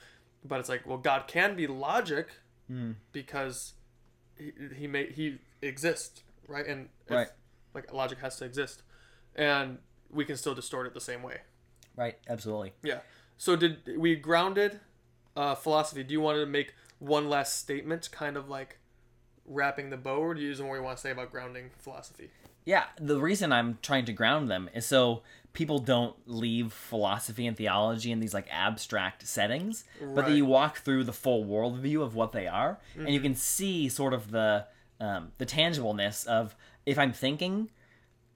but it's like, well, God can be logic Mm. because he he may he exists right and if, Right. like logic has to exist and we can still distort it the same way Right, absolutely. yeah so did we grounded uh, philosophy do you want to make one last statement kind of like wrapping the bow or do you use more you want to say about grounding philosophy Yeah, the reason I'm trying to ground them is so people don't leave philosophy and theology in these like abstract settings, but that you walk through the full worldview of what they are, and Mm-hmm. you can see sort of the um, the tangibleness of if I'm thinking,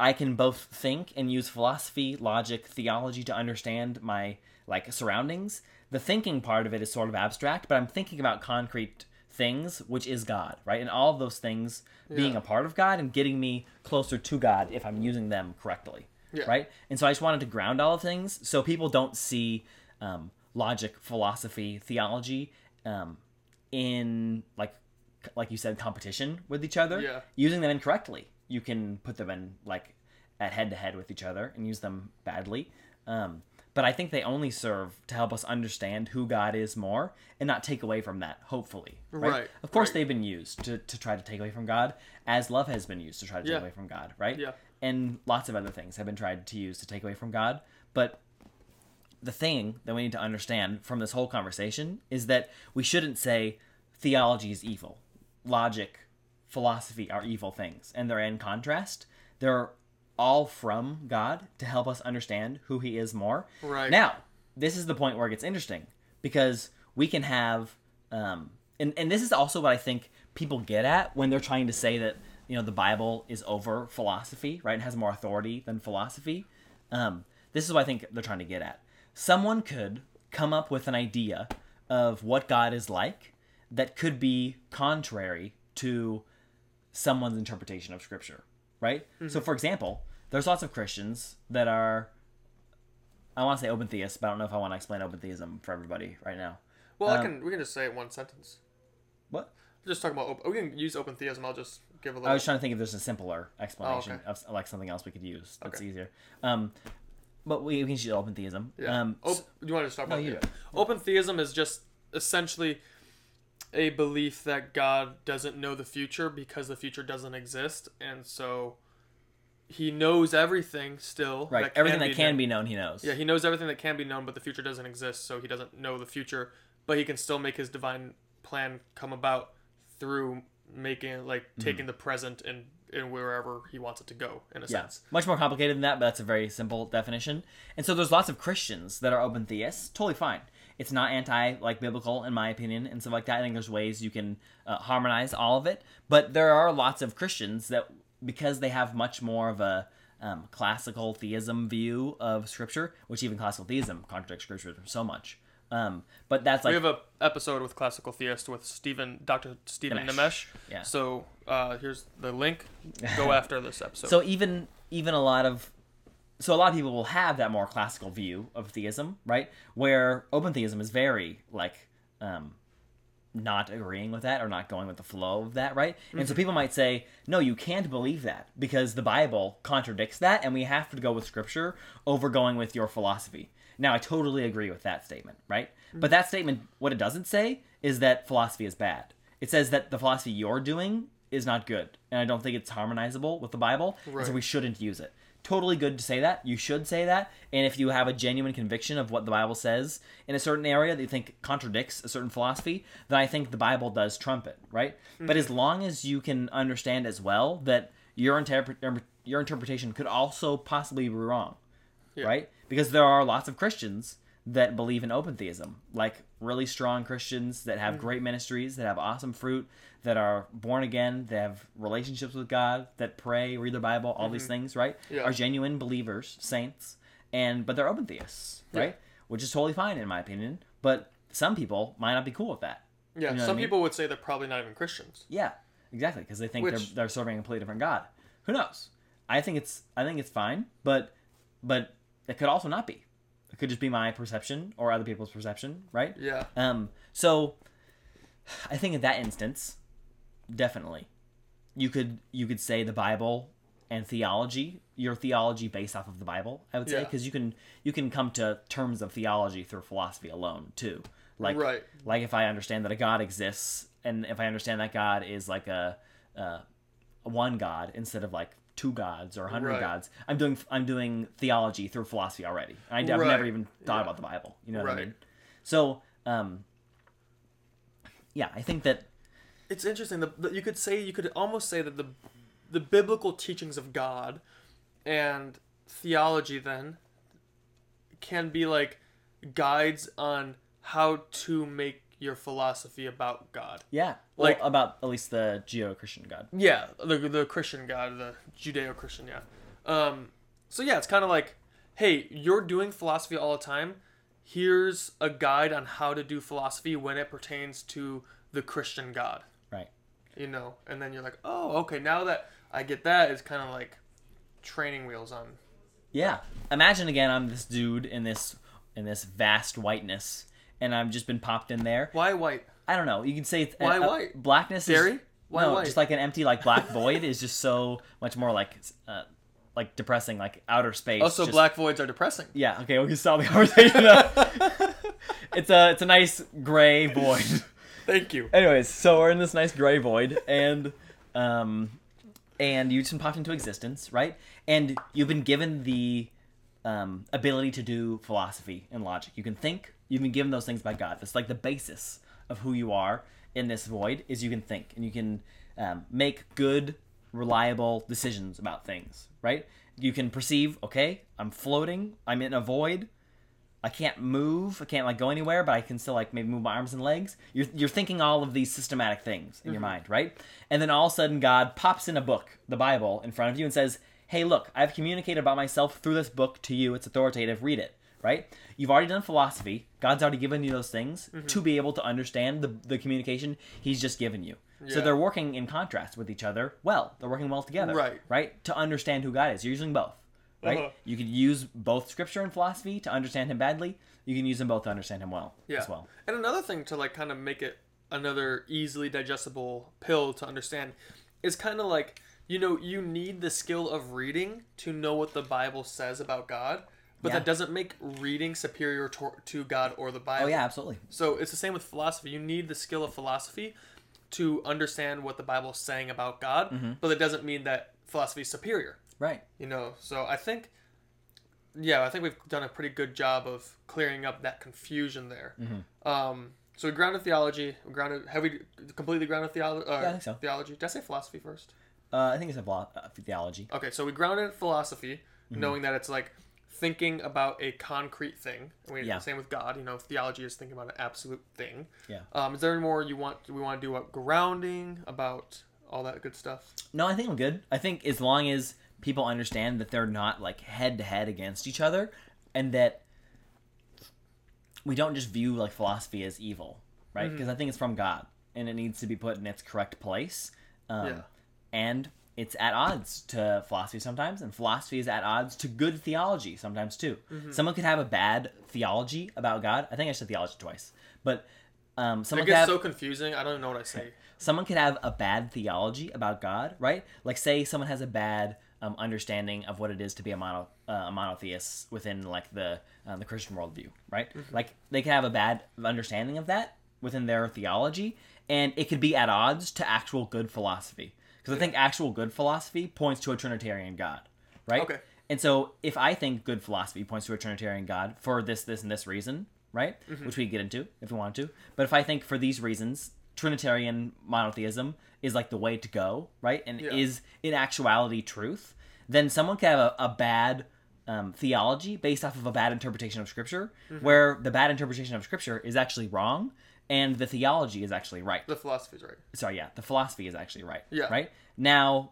I can both think and use philosophy, logic, theology to understand my like surroundings. The thinking part of it is sort of abstract, but I'm thinking about concrete things, which is God, right? And all of those things being a part of God and getting me closer to God if I'm using them correctly, Yeah. right? And so I just wanted to ground all of things so people don't see um, logic, philosophy, theology um, in like like you said competition with each other Yeah. using them incorrectly you can put them in like at head to head with each other and use them badly um, but i think they only serve to help us understand who god is more and not take away from that hopefully right, Right, of course right. they've been used to, to try to take away from god as love has been used to try to take away from god right Yeah. and lots of other things have been tried to use to take away from god but the thing that we need to understand from this whole conversation is that we shouldn't say theology is evil, logic, philosophy are evil things, and they're in contrast. They're all from God to help us understand who He is more. Right. Now, this is the point where it gets interesting because we can have, um, and and this is also what I think people get at when they're trying to say that you know the Bible is over philosophy, right? It has more authority than philosophy. Um, this is what I think they're trying to get at. Someone could come up with an idea of what God is like that could be contrary to someone's interpretation of Scripture, right? So, for example, there's lots of Christians that are, I want to say open theists, but I don't know if I want to explain open theism for everybody right now. well i Um, can we can just say it one sentence What? just talk about op- we can use open theism i'll just give a little I was trying to think if there's a simpler explanation Oh, okay. of like something else we could use that's Okay. easier. Um, but we, we can use open theism. Yeah. Um, Op- do you want to just talk no, about you. Open theism is just essentially a belief that God doesn't know the future because the future doesn't exist, and so he knows everything still. right. Everything that can known. be known, he knows. Yeah, he knows everything that can be known, but the future doesn't exist, so he doesn't know the future. But he can still make his divine plan come about through making like hmm. taking the present and and wherever he wants it to go in a Yeah, sense. much more complicated than that, but that's a very simple definition. And so there's lots of Christians that are open theists, totally fine. It's not anti like biblical in my opinion and stuff like that. I think there's ways you can uh, harmonize all of it, but there are lots of Christians that because they have much more of a um, classical theism view of Scripture, which even classical theism contradicts Scripture so much. Um, but that's like we have a episode with classical theist with Stephen, Dr. Stephen Nimesh. Nimesh. Yeah. So uh, here's the link. Go *laughs* after this episode. so even even a lot of so a lot of people will have that more classical view of theism, right? Where open theism is very like um, not agreeing with that or not going with the flow of that, right? And so people might say, no, you can't believe that because the Bible contradicts that, and we have to go with Scripture over going with your philosophy. Now, I totally agree with that statement, right? But that statement, what it doesn't say is that philosophy is bad. It says that the philosophy you're doing is not good, and I don't think it's harmonizable with the Bible, and so we shouldn't use it. Totally good to say that. You should say that. And if you have a genuine conviction of what the Bible says in a certain area that you think contradicts a certain philosophy, then I think the Bible does trump it, right? But mm-hmm. as long as you can understand as well that your interpret your interpretation could also possibly be wrong, Yeah. right? Because there are lots of Christians that believe in open theism, like really strong Christians that have great ministries, that have awesome fruit, that are born again, that have relationships with God, that pray, read the Bible, all these things, right? Mm-hmm. Yeah. Are genuine believers, saints, and but they're open theists, Yeah. right? Which is totally fine in my opinion. But some people might not be cool with that. yeah, you know some I mean? people would say they're probably not even Christians. Yeah, exactly, because they think Which- they're they're serving a completely different God. Who knows? I think it's I think it's fine, but but it could also not be. It could just be my perception or other people's perception, right? Yeah. Um. So, I think in that instance, definitely, you could you could say the Bible and theology, your theology based off of the Bible. I would say Yeah. because you can you can come to terms of theology through philosophy alone too. Like Right. like if I understand that a God exists, and if I understand that God is like a, uh, a one God instead of like two gods or a hundred Right. gods, I'm doing I'm doing theology through philosophy already. I, have Right. never even thought Yeah. about the Bible. You know what I mean? So, um, yeah, I think that It's interesting. The, you could say you could almost say that the the biblical teachings of God and theology then can be like guides on how to make your philosophy about God. yeah, well, Like- about at least the Judeo-Christian God. Yeah, the the Christian God, the Judeo-Christian, yeah. Um, so yeah, it's kind of like, hey, you're doing philosophy all the time. Here's a guide on how to do philosophy when it pertains to the Christian God. Right. You know, and then you're like, oh, okay, now that I get that, it's kind of like training wheels on. Yeah. Imagine again, I'm this dude in this in this vast whiteness, and I've just been popped in there. Why white? I don't know. You could say it's, Why uh, white? Blackness is Dairy? Why no, white? just like an empty like black void is just so much more like uh, like depressing, like outer space. Also, just- black voids are depressing. Yeah. Okay, we can stop the conversation. *laughs* it's a it's a nice gray void. Thank you. Anyways, so we're in this nice gray void, and um, and you've just been popped into existence, right? And you've been given the um, ability to do philosophy and logic. You can think. You've been given those things by God. That's like the basis of who you are in this void. Is you can think and you can um, make good, reliable decisions about things, right? You can perceive. Okay, I'm floating. I'm in a void. I can't move. I can't like go anywhere, but I can still like maybe move my arms and legs. You're you're thinking all of these systematic things in your mind, right? And then all of a sudden, God pops in a book, the Bible, in front of you and says, "Hey, look, I've communicated about myself through this book to you. It's authoritative. Read it." Right? You've already done philosophy. God's already given you those things to be able to understand the the communication He's just given you. So they're working in contrast with each other. Well, they're working well together. Right. Right. To understand who God is, you're using both right? Uh-huh. You could use both scripture and philosophy to understand him badly. You can use them both to understand him well Yeah. as well. And another thing to like kind of make it another easily digestible pill to understand is kind of like you know you need the skill of reading to know what the Bible says about God, but Yeah. that doesn't make reading superior to, to God or the Bible. Oh yeah, absolutely. So it's the same with philosophy. You need the skill of philosophy to understand what the Bible is saying about God, Mm-hmm. but it doesn't mean that philosophy is superior. Right. You know, so I think, yeah, I think we've done a pretty good job of clearing up that confusion there. Mm-hmm. Um, so we grounded theology. We grounded. Have we completely grounded theology? Uh, Yeah, I think so. Theology. Did I say philosophy first? Uh, I think it's a uh, theology. Okay, so we grounded philosophy, Mm-hmm. knowing that it's like thinking about a concrete thing. We, Yeah. Same with God. You know, theology is thinking about an absolute thing. Yeah. Um, is there any more you want? We want to do what grounding about all that good stuff? No, I think I'm good. I think as long as people understand that they're not like head to head against each other, and that we don't just view like philosophy as evil, right? Mm-hmm. Because I think it's from God and it needs to be put in its correct place. Um, Yeah. And it's at odds to philosophy sometimes, and philosophy is at odds to good theology sometimes too. Mm-hmm. Someone could have a bad theology about God. I think I said theology twice, but um, It someone could gets have so confusing. I don't even know what I say. *laughs* someone could have a bad theology about God, right? Like, say someone has a bad um, understanding of what it is to be a, mono, uh, a monotheist within like the uh, the Christian worldview, right? Like, they could have a bad understanding of that within their theology, and it could be at odds to actual good philosophy. Because I think actual good philosophy points to a Trinitarian God, right? Okay. And so, if I think good philosophy points to a Trinitarian God for this, this, and this reason, right? Which we could get into if we want to. But if I think for these reasons, Trinitarian monotheism is like the way to go, right? And Yeah. is in actuality truth, then someone can have a, a bad um, theology based off of a bad interpretation of Scripture, where the bad interpretation of Scripture is actually wrong and the theology is actually right The philosophy is right. sorry, yeah, the philosophy is actually right. Yeah. Right? Now,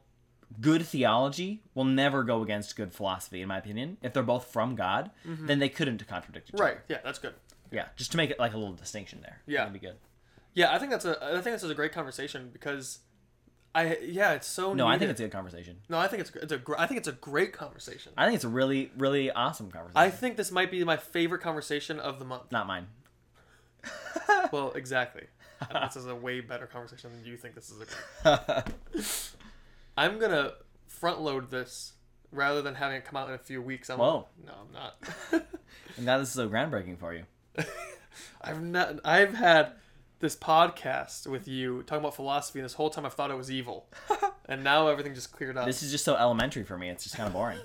good theology will never go against good philosophy, in my opinion. If they're both from God, then they couldn't contradict each Mm-hmm. Right. Yeah, that's good. Yeah. Just to make it like a little distinction there. Yeah. That'd be good. Yeah, I think that's a. I think this is a great conversation because, I yeah, it's so. No, I think it's a good conversation. No, I think it's it's a. gr- I think it's a great conversation. I think it's a really, really awesome conversation. I think this might be my favorite conversation of the month. Not mine. *laughs* Well, exactly. And this is a way better conversation than you think this is a. *laughs* I'm gonna front load this rather than having it come out in a few weeks. I'm, Whoa. No, I'm not. *laughs* I'm glad this is so groundbreaking for you. I've not. I've had this podcast with you talking about philosophy, and this whole time I've thought it was evil, and now everything just cleared up. This is just so elementary for me. It's just kind of boring.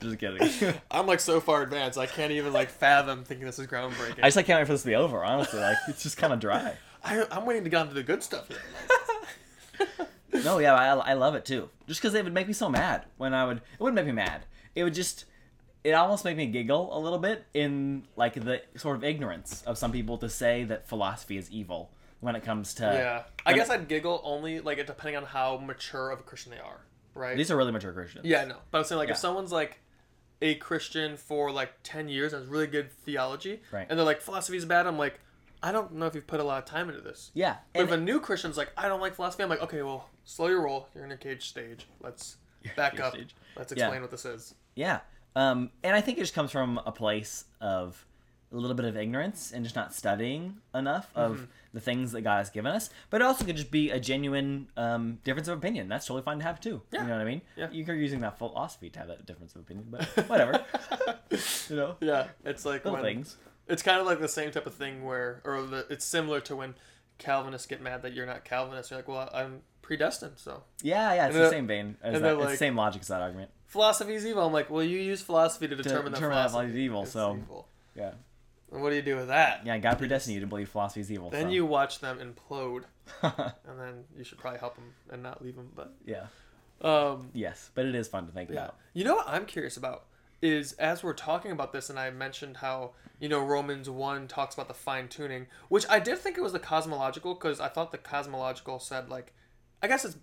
Just kidding. *laughs* I'm like so far advanced, I can't even like fathom thinking this is groundbreaking. I just like can't wait for this to be over. Honestly, like it's just kind of dry. I, I'm waiting to get onto the good stuff here. *laughs* No, yeah, I, I love it too. Just because it would make me so mad when I would. It wouldn't make me mad. It would just. It almost make me giggle a little bit in like the sort of ignorance of some people to say that philosophy is evil when it comes to. Yeah, I guess it- I'd giggle only like depending on how mature of a Christian they are, right? These are really mature Christians. yeah, no, but I'm saying like Yeah. if someone's like a Christian for like ten years and has really good theology, Right. and they're like philosophy is bad, I'm like, I don't know if you've put a lot of time into this. Yeah. But And if a new Christian's like, I don't like philosophy, I'm like, okay, well, slow your roll. You're in a cage stage. Let's *laughs* back up. stage. Let's Yeah. explain what this is. Yeah. Um, and I think it just comes from a place of a little bit of ignorance and just not studying enough of Mm-hmm. the things that God has given us. But it also could just be a genuine um, difference of opinion. That's totally fine to have too. Yeah. You know what I mean? Yeah. You're using that philosophy to have that difference of opinion, but *laughs* whatever. you know, Yeah, it's like little when, things. It's kind of like the same type of thing where, or the, it's similar to when Calvinists get mad that you're not Calvinist. You're like, well, I'm predestined, so Yeah, yeah. It's And the same vein as and that. they're it's the same logic as that argument. philosophy is evil. I'm like, well, you use philosophy to determine, that determine that philosophy philosophy is evil, so- evil. Yeah. What do you do with that? Yeah, God predestined you to believe philosophy is evil. Then so. you watch them implode, *laughs* and then you should probably help them and not leave them. But yeah. um, Yes, but it is fun to think Yeah. about. You know what I'm curious about is as we're talking about this, and I mentioned how you know Romans one talks about the fine tuning, which I did think it was the cosmological because I thought the cosmological said like, I guess it's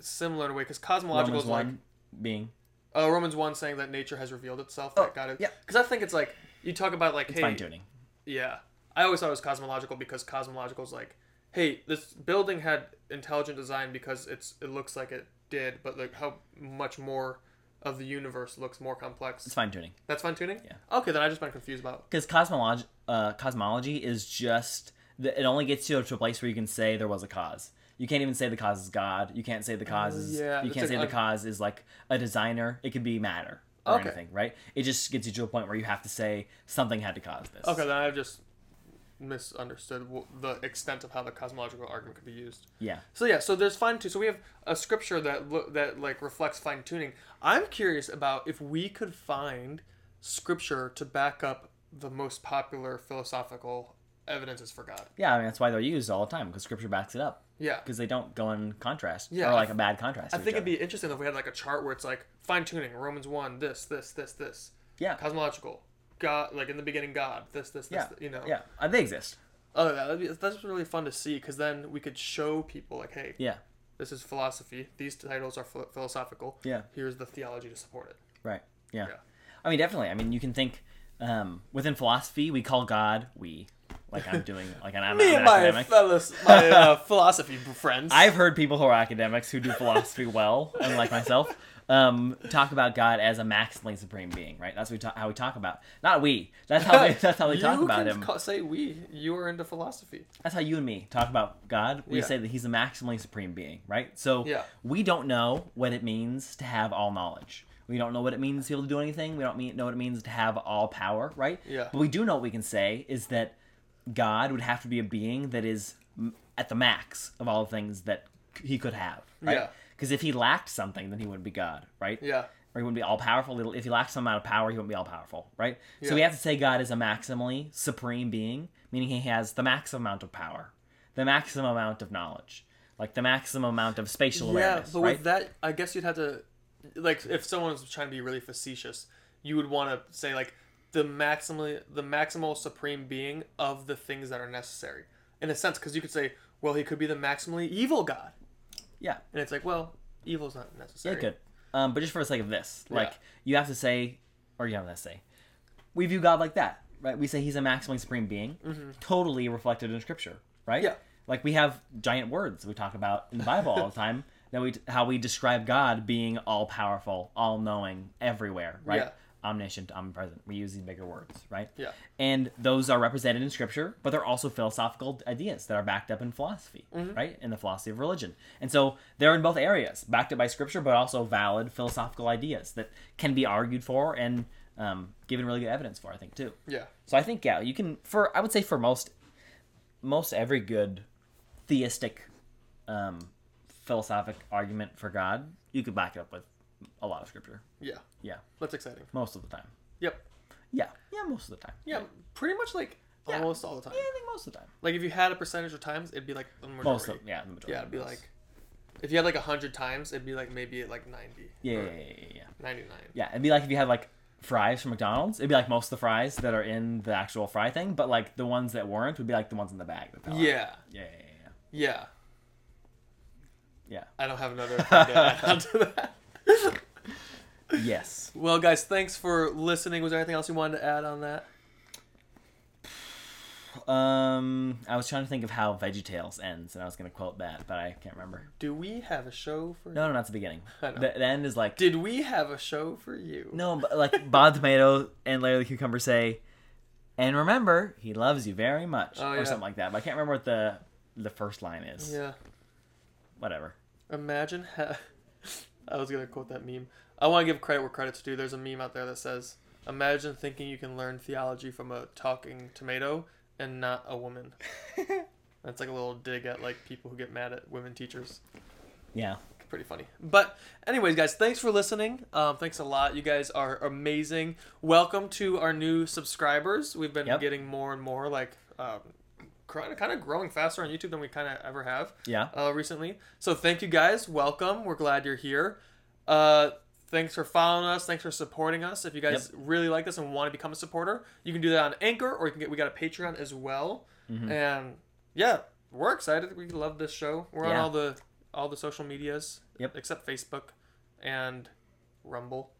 similar in a way because cosmological Romans is like being uh, Romans one saying that nature has revealed itself. Oh, that God is yeah. Because I think it's like you talk about like it's hey fine tuning. yeah. I always thought it was cosmological because cosmological is like, hey, this building had intelligent design because it's it looks like it did, but like how much more of the universe looks more complex. It's fine tuning. That's fine tuning. Yeah. Okay, then I just been confused about. because cosmology, uh, cosmology is just the, it only gets you to a place where you can say there was a cause. You can't even say the cause is God. You can't say the cause is. Oh, yeah, you can't like say the cause is like a designer. It could be matter or Okay. anything, right? It just gets you to a point where you have to say something had to cause this. Okay, then I've just misunderstood the extent of how the cosmological argument could be used. Yeah. So yeah, so there's fine tune. So we have a scripture that lo- that like reflects fine tuning. I'm curious about if we could find scripture to back up the most popular philosophical evidences for God. Yeah, I mean that's why they're used all the time because Scripture backs it up Yeah. because they don't go in contrast Yeah, or like a bad contrast. I think it'd be interesting if we had like a chart where it's like fine tuning, Romans one, this, this, this, this, Yeah. cosmological, God, like in the beginning, God, this, this, this, Yeah. you know. yeah, uh, they exist. Oh, that'd be, that's really fun to see because then we could show people like, hey, Yeah, this is philosophy. These titles are phil- philosophical. yeah. Here's the theology to support it. Right. Yeah. Yeah. I mean, definitely. I mean, you can think Um, within philosophy, we call God we. Like I'm doing, like an, *laughs* I'm, Me I'm and an my academic. fellows, *laughs* my uh, philosophy friends. I've heard people who are academics who do philosophy well, unlike myself, um, talk about God as a maximally supreme being. Right? That's what we talk, how we talk about. Not we. That's how they, *laughs* that's how we talk about him. ca- say we. You are into philosophy. That's how you and me talk about God. We Yeah. say that he's a maximally supreme being, right? So Yeah. we don't know what it means to have all knowledge. We don't know what it means to be able to do anything. We don't mean, know what it means to have all power, right? Yeah. But we do know what we can say is that God would have to be a being that is at the max of all the things that he could have, right? Yeah. Because if he lacked something, then he wouldn't be God, right? Yeah. or he wouldn't be all powerful. If he lacked some amount of power, he wouldn't be all powerful, right? Yeah. So we have to say God is a maximally supreme being, meaning he has the maximum amount of power, the maximum amount of knowledge, like the maximum amount of spatial Yeah, awareness, but right? with that, I guess you'd have to, like, if someone was trying to be really facetious, you would want to say like the maximally, the maximal supreme being of the things that are necessary, in a sense, because you could say, well, he could be the maximally evil God, yeah, and it's like, well, evil's not necessary. yeah, good. Um, but just for the sake of this, like Yeah. you have to say, or you have to say, we view God like that, right? We say he's a maximally supreme being, totally reflected in Scripture, right? Mm-hmm. Yeah. Like we have giant words we talk about in the Bible all the time. *laughs* That we how we describe God being all powerful, all knowing, everywhere, right? Yeah. Omniscient, omnipresent. We use these bigger words, right? Yeah. And those are represented in Scripture, but they're also philosophical ideas that are backed up in philosophy, Mm-hmm. right? In the philosophy of religion. And so they're in both areas, backed up by Scripture, but also valid philosophical ideas that can be argued for and um, given really good evidence for, I think, too. Yeah. So I think yeah, you can for I would say for most most every good theistic um, philosophic argument for God, you could back it up with a lot of scripture. Yeah. Yeah, That's exciting. most of the time. Yep. Yeah, yeah, most of the time. Yeah. Pretty much like Yeah. almost all the time. Yeah, I think most of the time. Like if you had a percentage of times, it'd be like the majority. Most of yeah, the majority. Yeah, it'd be like if you had like a hundred times, it'd be like maybe at like ninety. yeah, yeah, yeah, yeah, yeah. Ninety-nine. Yeah, it'd be like if you had like fries from McDonald's. It'd be like most of the fries that are in the actual fry thing, but like the ones that weren't would be like the ones in the bag. That out. Yeah. yeah, yeah, yeah, Yeah. Yeah. I don't have another thing to add on to that. *laughs* Yes. Well, guys, thanks for listening. Was there anything else you wanted to add on that? Um, I was trying to think of how Veggie Tales ends, and I was gonna quote that, but I can't remember. Do we have a show for? No, no, that's the beginning. *laughs* I know. The, the end is like Did we have a show for you? no, but like Bob Tomato and Larry the Cucumber say, and remember, he loves you very much, Oh, or yeah. something like that. But I can't remember what the the first line is. Yeah. Whatever. Imagine ha- *laughs* I was gonna quote that meme. I want to give credit where credit's due. There's a meme out there that says, "Imagine thinking you can learn theology from a talking tomato and not a woman." *laughs* That's like a little dig at like people who get mad at women teachers. Yeah. Pretty funny. But anyways, guys, thanks for listening. Um, thanks a lot. You guys are amazing. Welcome to our new subscribers. We've been Yep. getting more and more like. Um, kind of growing faster on YouTube than we kind of ever have Yeah. uh, recently. So thank you guys. Welcome. We're glad you're here. Uh, thanks for following us. Thanks for supporting us. If you guys really like this and want to become a supporter, you can do that on Anchor or you can get we got a Patreon as well. Mm-hmm. And yeah, we're excited. We love this show. We're on all the all the social medias. Yep. Except Facebook and Rumble.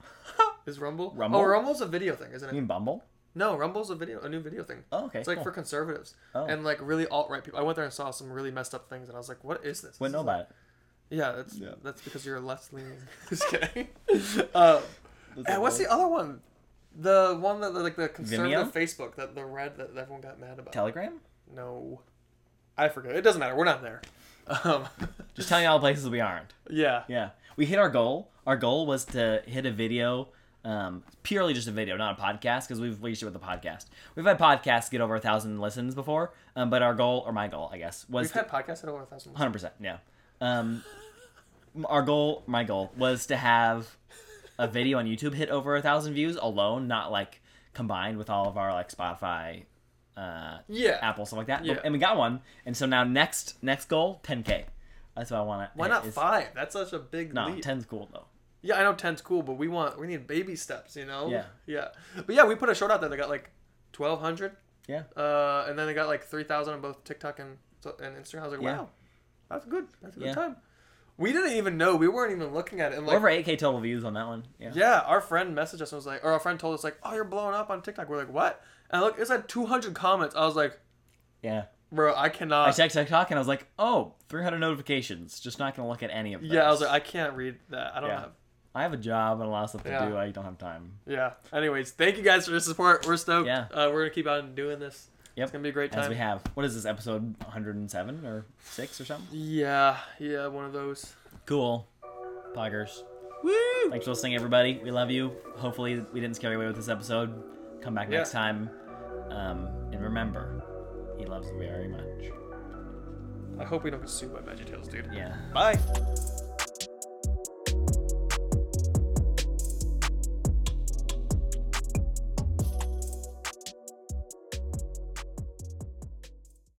*laughs* Is Rumble? Rumble? Oh, Rumble's a video thing, isn't it? You mean Bumble? No, Rumble's a video, a new video thing. Oh, okay. It's like cool. for conservatives Oh. and like really alt right people. I went there and saw some really messed up things, and I was like, "What is this?" Wouldn't know This about it. yeah, that's Yeah. that's because you're left leaning. *laughs* *laughs* Just kidding. uh, and what's the other one? The one that like the conservative Facebook that the red that everyone got mad about. Telegram? no, I forget. It doesn't matter. We're not there. *laughs* Um, Just telling you all the places we aren't. yeah. Yeah, we hit our goal. Our goal was to hit a video, um, purely just a video, not a podcast, because we've reached it with a podcast. We've had podcasts get over a thousand listens before, um, but our goal, or my goal, I guess, was We've had podcasts at over a thousand. hundred percent. Yeah. Um, our goal, my goal, was to have a video on YouTube hit over a thousand views alone, not like combined with all of our like Spotify, uh, Yeah. Apple stuff like that. Yeah. And we got one, and so now next next goal, 10k. That's what I want to. Why not five? That's such a big No. 10's cool though. Yeah, I know 10's cool, but we want we need baby steps, you know? Yeah. Yeah. But yeah, we put a short out there that got like 1200 Yeah. uh and then they got like 3000 on both TikTok and and Instagram. I was like, Yeah. "Wow. That's good. That's a good Yeah. time." We didn't even know. We weren't even looking at it. And like, Over 8k total views on that one. Yeah. yeah, our friend messaged us and was like, or our friend told us like, oh, you're blowing up on TikTok. We're like, what? And look, it's had 200 comments. I was like, Yeah. bro, I cannot. I checked TikTok and I was like, oh, 300 notifications. Just not gonna look at any of them. yeah, I was like, I can't read that. I don't Yeah. have. I have a job and a lot of stuff to Yeah. do. I don't have time. Yeah. Anyways, thank you guys for the support. We're stoked. Yeah. Uh, we're gonna keep on doing this. Yep. It's gonna be a great time. As we have. What is this episode 107 or six or something? Yeah. Yeah. One of those. Cool. Poggers. Woo! Thanks for listening, everybody. We love you. Hopefully, we didn't scare you away with this episode. Come back Yeah. next time. Um, and remember, he loves you very much. I hope we don't get sued by VeggieTales, dude. Yeah. Bye.